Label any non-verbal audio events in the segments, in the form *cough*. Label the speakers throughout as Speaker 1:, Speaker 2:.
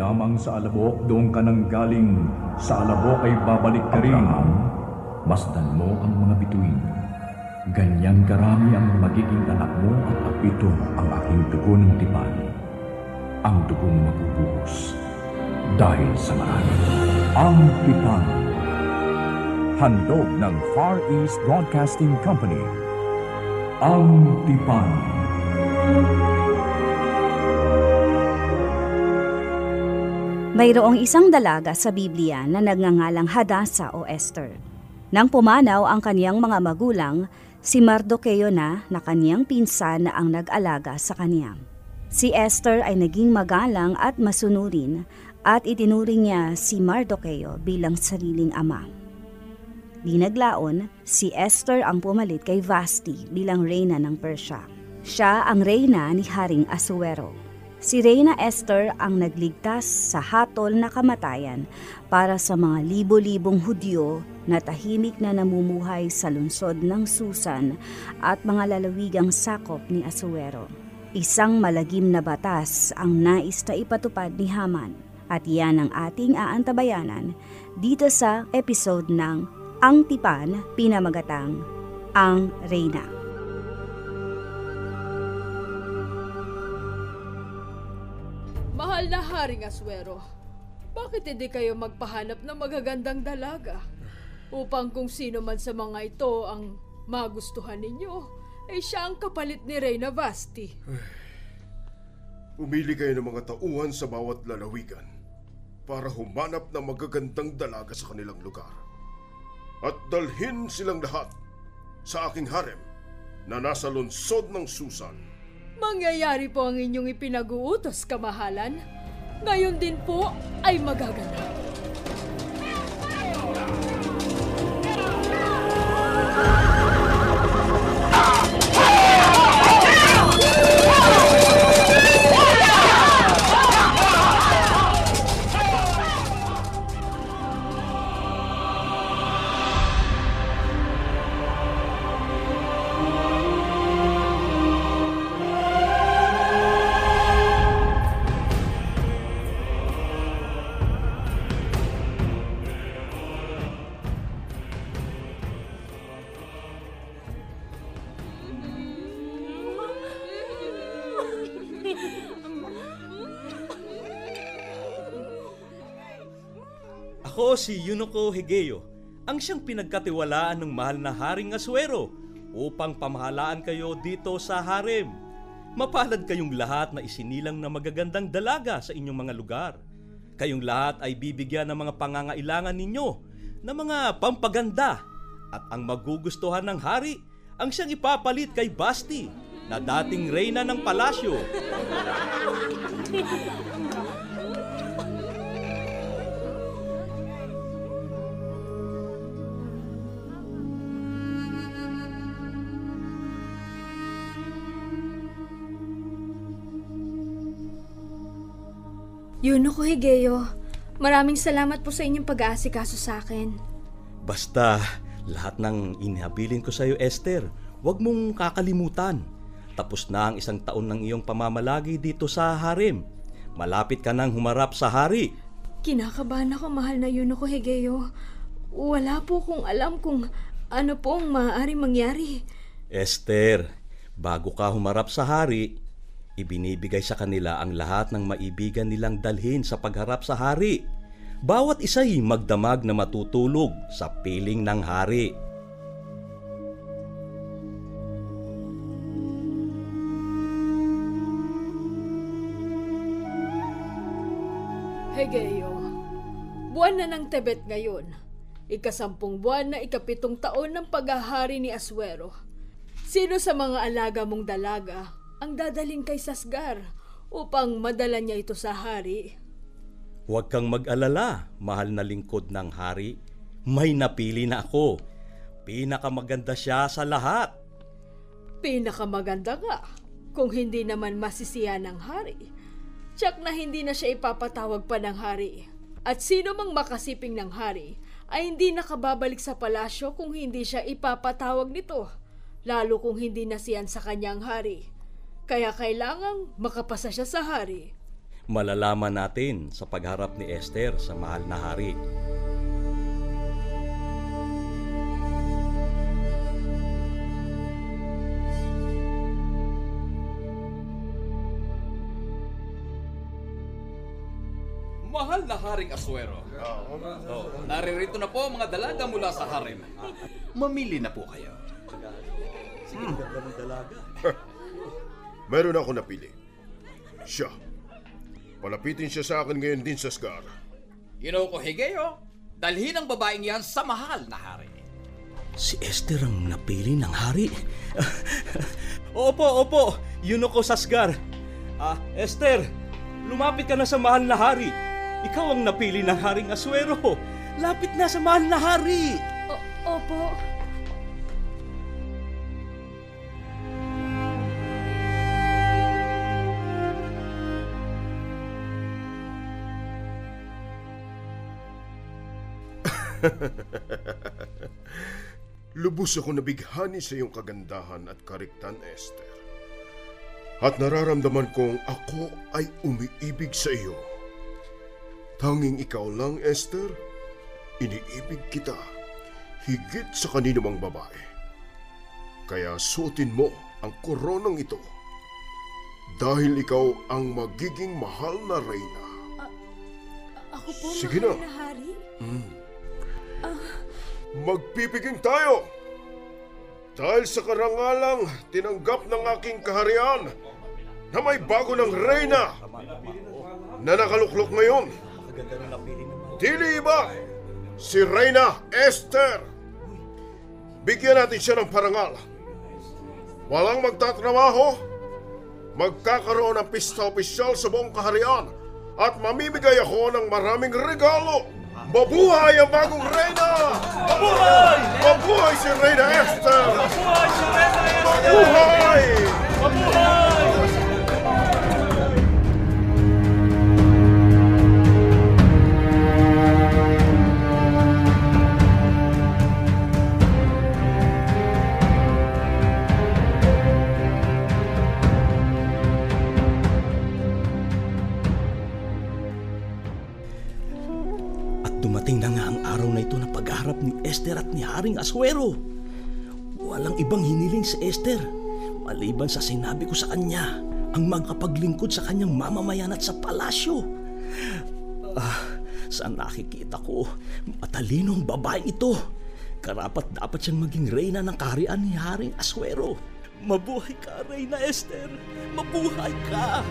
Speaker 1: yamang sa alabok, doon ka nang galing. Sa alabok ay babalik ka rin.
Speaker 2: Abraham, masdan mo ang mga bituin. Ganyang karami ang magiging anak mo at ito ang aking dugo ng tipan. Ang dugong mabubuhos dahil sa marami.
Speaker 1: Ang Tipan. Handog ng Far East Broadcasting Company. Ang Tipan.
Speaker 3: Mayroong isang dalaga sa Biblia na nagngangalang Hadasa o Esther. Nang pumanaw ang kaniyang mga magulang, si Mardocheo na na kaniyang pinsan na ang nag-alaga sa kanya. Si Esther ay naging magalang at masunurin at itinuring niya si Mardocheo bilang sariling ama. Di naglaon, si Esther ang pumalit kay Vasti bilang reyna ng Persya. Siya ang reyna ni Haring Asuero. Si Reyna Esther ang nagligtas sa hatol na kamatayan para sa mga libo-libong Hudyo na tahimik na namumuhay sa lungsod ng Susan at mga lalawigang sakop ni Asuero. Isang malagim na batas ang nais na ipatupad ni Haman at yan ang ating aantabayanan dito sa episode ng Ang Tipan, Pinamagatang, Ang Reyna.
Speaker 4: Haring Aswero, bakit hindi kayo magpahanap ng magagandang dalaga? Upang kung sino man sa mga ito ang magustuhan ninyo, ay siya ang kapalit ni Reyna Vasti.
Speaker 5: Pumili kayo ng mga tauhan sa bawat lalawigan para humanap ng magagandang dalaga sa kanilang lugar. At dalhin silang lahat sa aking harem na nasa lungsod ng Susan.
Speaker 4: Mangyayari po ang inyong ipinag-uutos, kamahalan. Ngayon din po ay magaganap.
Speaker 6: Ako si Yunoko Higeo, ang siyang pinagkatiwalaan ng mahal na Haring Aswero upang pamahalaan kayo dito sa harem. Mapalad kayong lahat na isinilang na magagandang dalaga sa inyong mga lugar. Kayong lahat ay bibigyan ng mga pangangailangan ninyo na mga pampaganda at ang magugustuhan ng hari ang siyang ipapalit kay Basti na dating reyna ng palasyo. *laughs*
Speaker 7: Yunoko Higeo, maraming salamat po sa inyong pag-aasikaso sa akin.
Speaker 6: Basta, lahat ng inihabilin ko sa iyo, Esther, huwag mong kakalimutan. Tapos na ang isang taon ng iyong pamamalagi dito sa harem. Malapit ka nang humarap sa hari.
Speaker 7: Kinakabahan ako, mahal na Yunoko Higeo. Wala po kong alam kung ano po ang maaari mangyari.
Speaker 6: Esther, bago ka humarap sa hari, ibinibigay sa kanila ang lahat ng maibigan nilang dalhin sa pagharap sa hari. Bawat isa'y magdamag na matutulog sa piling ng hari.
Speaker 4: Hegeyo, buwan na ng Tebet ngayon. Ikasampung buwan na ikapitong taon ng paghahari ni Aswero. Sino sa mga alaga mong dalaga ang dadaling kay Sasgar upang madala niya ito sa hari?
Speaker 6: Huwag kang mag-alala, mahal na lingkod ng hari. May napili na ako. Pinakamaganda siya sa lahat.
Speaker 4: Pinakamaganda nga, kung hindi naman masisiya ng hari. Tsak na hindi na siya ipapatawag pa ng hari. At sino mang makasiping ng hari ay hindi nakababalik sa palasyo kung hindi siya ipapatawag nito, lalo kung hindi nasiyan sa kanyang hari. Kaya kailangang makapasa siya sa hari.
Speaker 6: Malalaman natin sa pagharap ni Esther sa mahal na hari.
Speaker 8: Mahal na Haring Aswero. Oh, naririto na po ang mga dalaga mula sa harem. Mamili na po kayo. *laughs*
Speaker 5: Meron ako napili. Siya. Palapitin siya sa akin ngayon din sa Scar.
Speaker 8: Yunoko Higeo, dalhin ang babaeng yan sa mahal na hari.
Speaker 6: Si Esther ang napili ng hari. *laughs* opo, opo. Yun ako, Sasgar. Ah, Esther, lumapit ka na sa mahal na hari. Ikaw ang napili ng haring aswero. Lapit na sa mahal na hari.
Speaker 7: O- opo. *laughs*
Speaker 5: Lubos ako nabighani sa iyong kagandahan at kariktan, Esther. At nararamdaman kong ako ay umiibig sa iyo. Tanging ikaw lang, Esther. Iniibig kita higit sa kanino mang babae. Kaya suotin mo ang koronang ito. Dahil ikaw ang magiging mahal na reyna.
Speaker 7: Ako po,
Speaker 5: Sige
Speaker 7: mahal
Speaker 5: na.
Speaker 7: na hari.
Speaker 5: Magpipiging tayo! Dahil sa karangalang tinanggap ng aking kaharian na may bago ng reyna na nakaluklok ngayon. Dili iba, si Reyna Esther. Bigyan natin siya ng parangal. Walang magtatrabaho, magkakaroon ng pista opisyal sa buong kaharian at mamimigay ako ng maraming regalo. Mabuhay ang bagong reyna! Mabuhay! Mabuhay si Reyna Esther! Mabuhay!
Speaker 6: At Haring Aswero. Walang ibang hiniling si Esther maliban sa sinabi ko sa kanya ang magkapaglingkod sa kanyang mamamayan at sa palasyo. Ah, sa nakikita ko, matalino ang babae ito. Karapat dapat siyang maging reyna ng kaharian ni Haring Aswero. Mabuhay ka, Reyna Esther! Mabuhay ka!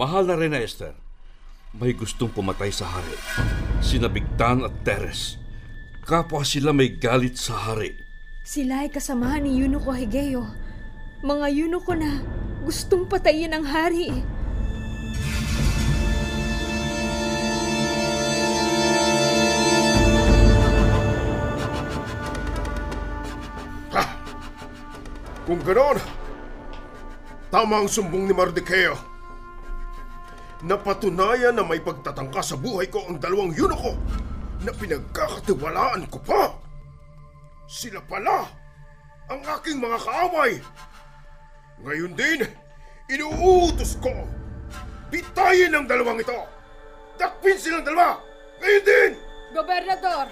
Speaker 9: Mahal na rin na Esther. May gustong pumatay sa hari. Sina Bigtan at Teres. Kapwa sila may galit sa hari.
Speaker 7: Sila ay kasamahan ni Yunoko Higeo. Mga Yunoko na gustong patayin ang hari.
Speaker 5: Kung ganon, tama ang sumbong ni Mardikeo. Napatunayan na may pagtatangka sa buhay ko ang dalawang yunoko na pinagkakatiwalaan ko pa. Sila pala ang aking mga kaaway. Ngayon din, inuutos ko. Pitayin ang dalawang ito. Takpin silang dalawa. Ngayon din!
Speaker 4: Gobernador,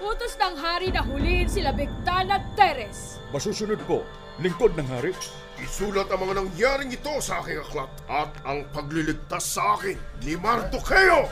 Speaker 4: utos ng hari na huliin sila Bigtan at Teres.
Speaker 1: Masusunod po, lingkod ng hari.
Speaker 5: Isulat ang mga nangyaring ito sa aking aklat at ang pagliligtas sa akin ni Mardocheo.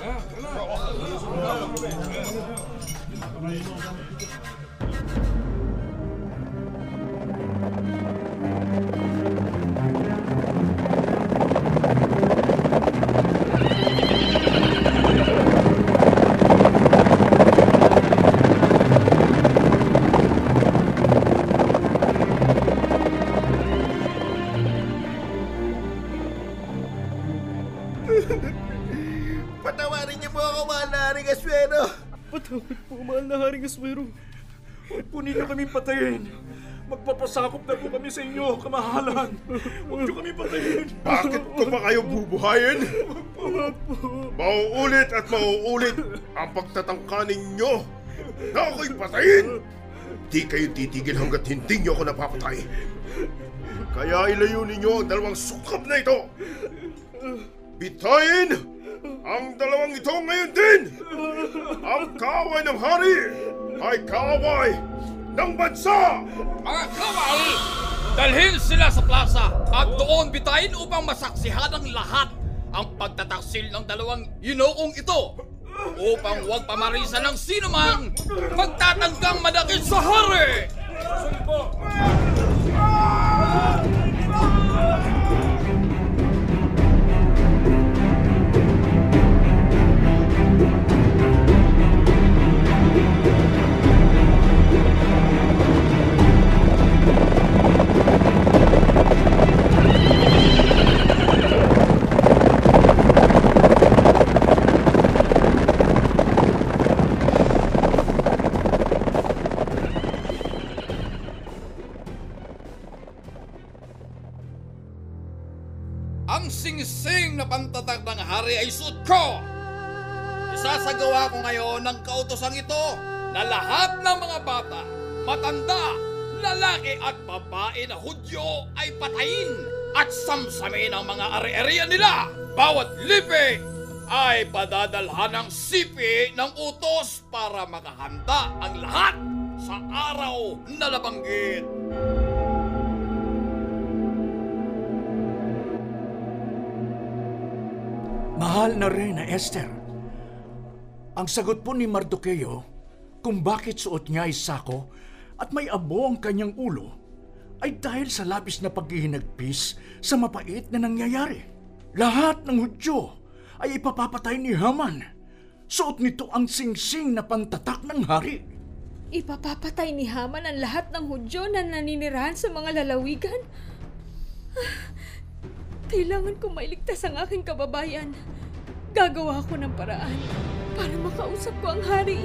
Speaker 2: Po ninyo kami patayin. Magpapasakop na po kami sa inyo, kamahalan. Huwag niyo kami patayin.
Speaker 5: Bakit ko pa kayo bubuhayin? Mauulit at mauulit ang pagtatangka ninyo na ako'y patayin! Di kayo titigil hanggat hindi niyo ako napapatay. Kaya ilayo ninyo ang dalawang sukab na ito! Bitayin ang dalawang ito ngayon din! Ang kaaway ng hari ay kaaway ng bansa!
Speaker 8: Mga kawal! Dalhin sila sa plaza at doon bitayin upang masaksihan ng lahat ang pagtataksil ng dalawang yinoong ito upang huwag pamarisan ng sino mang magtatanggang madakil sa hari! Ang ngayon ng kautosang ito na lahat ng mga bata, matanda, lalaki at babae na hudyo ay patayin at samsamin ang mga ari-arian nila. Bawat lipi ay padadalhan ng sipi ng utos para makahanda ang lahat sa araw na nabanggit.
Speaker 2: Mahal na Reyna Esther, ang sagot po ni Mardoqueo kung bakit suot niya ay sako at may abo ang kanyang ulo ay dahil sa labis na paghihinagpis sa mapait na nangyayari. Lahat ng Hudyo ay ipapapatay ni Haman. Suot nito ang singsing na pantatak ng hari.
Speaker 4: Ipapapatay ni Haman ang lahat ng Hudyo na naninirahan sa mga lalawigan? Ah, Kailangan ko mailigtas ang aking kababayan. Gagawa ko ng paraan para makausap ko ang hari.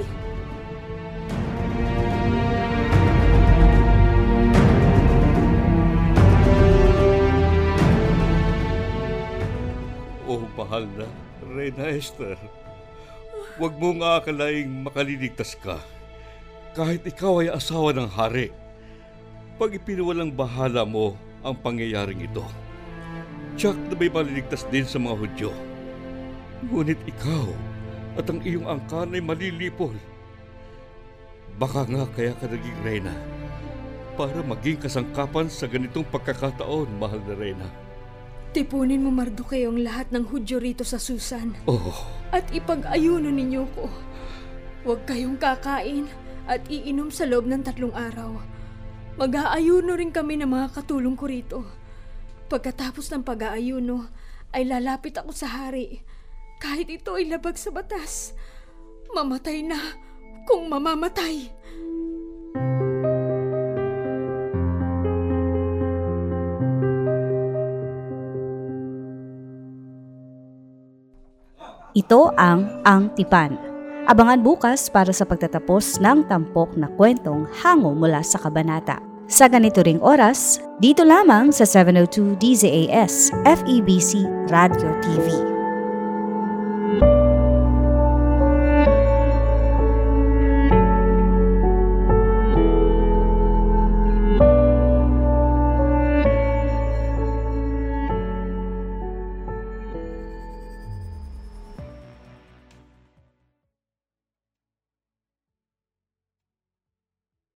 Speaker 9: Oh, mahal na, Reyna Esther. Huwag mong aakalaing makaliligtas ka. Kahit ikaw ay asawa ng hari. Pag ipinawalang bahala mo ang pangyayaring ito, tiyak na may maliligtas din sa mga Hudyo. Ngunit ikaw at ang iyong angkan ay malilipol. Baka nga kaya ka naging reyna para maging kasangkapan sa ganitong pagkakataon, mahal na reyna.
Speaker 4: Tipunin mo, Mardoqueo, ang lahat ng Hudyo rito sa Susan.
Speaker 9: Oh,
Speaker 4: At ipag-ayuno ninyo ko. Huwag kayong kakain at iinom sa loob ng tatlong araw. Mag-aayuno rin kami ng mga katulong ko rito. Pagkatapos ng pag-aayuno, ay lalapit ako sa hari. Kahit ito ay labag sa batas. Mamatay na kung mamamatay.
Speaker 3: Ito ang Ang Tipan. Abangan bukas para sa pagtatapos ng tampok na kwentong hango mula sa kabanata. Sa ganito ring oras, dito lamang sa 702 DZAS FEBC Radio TV.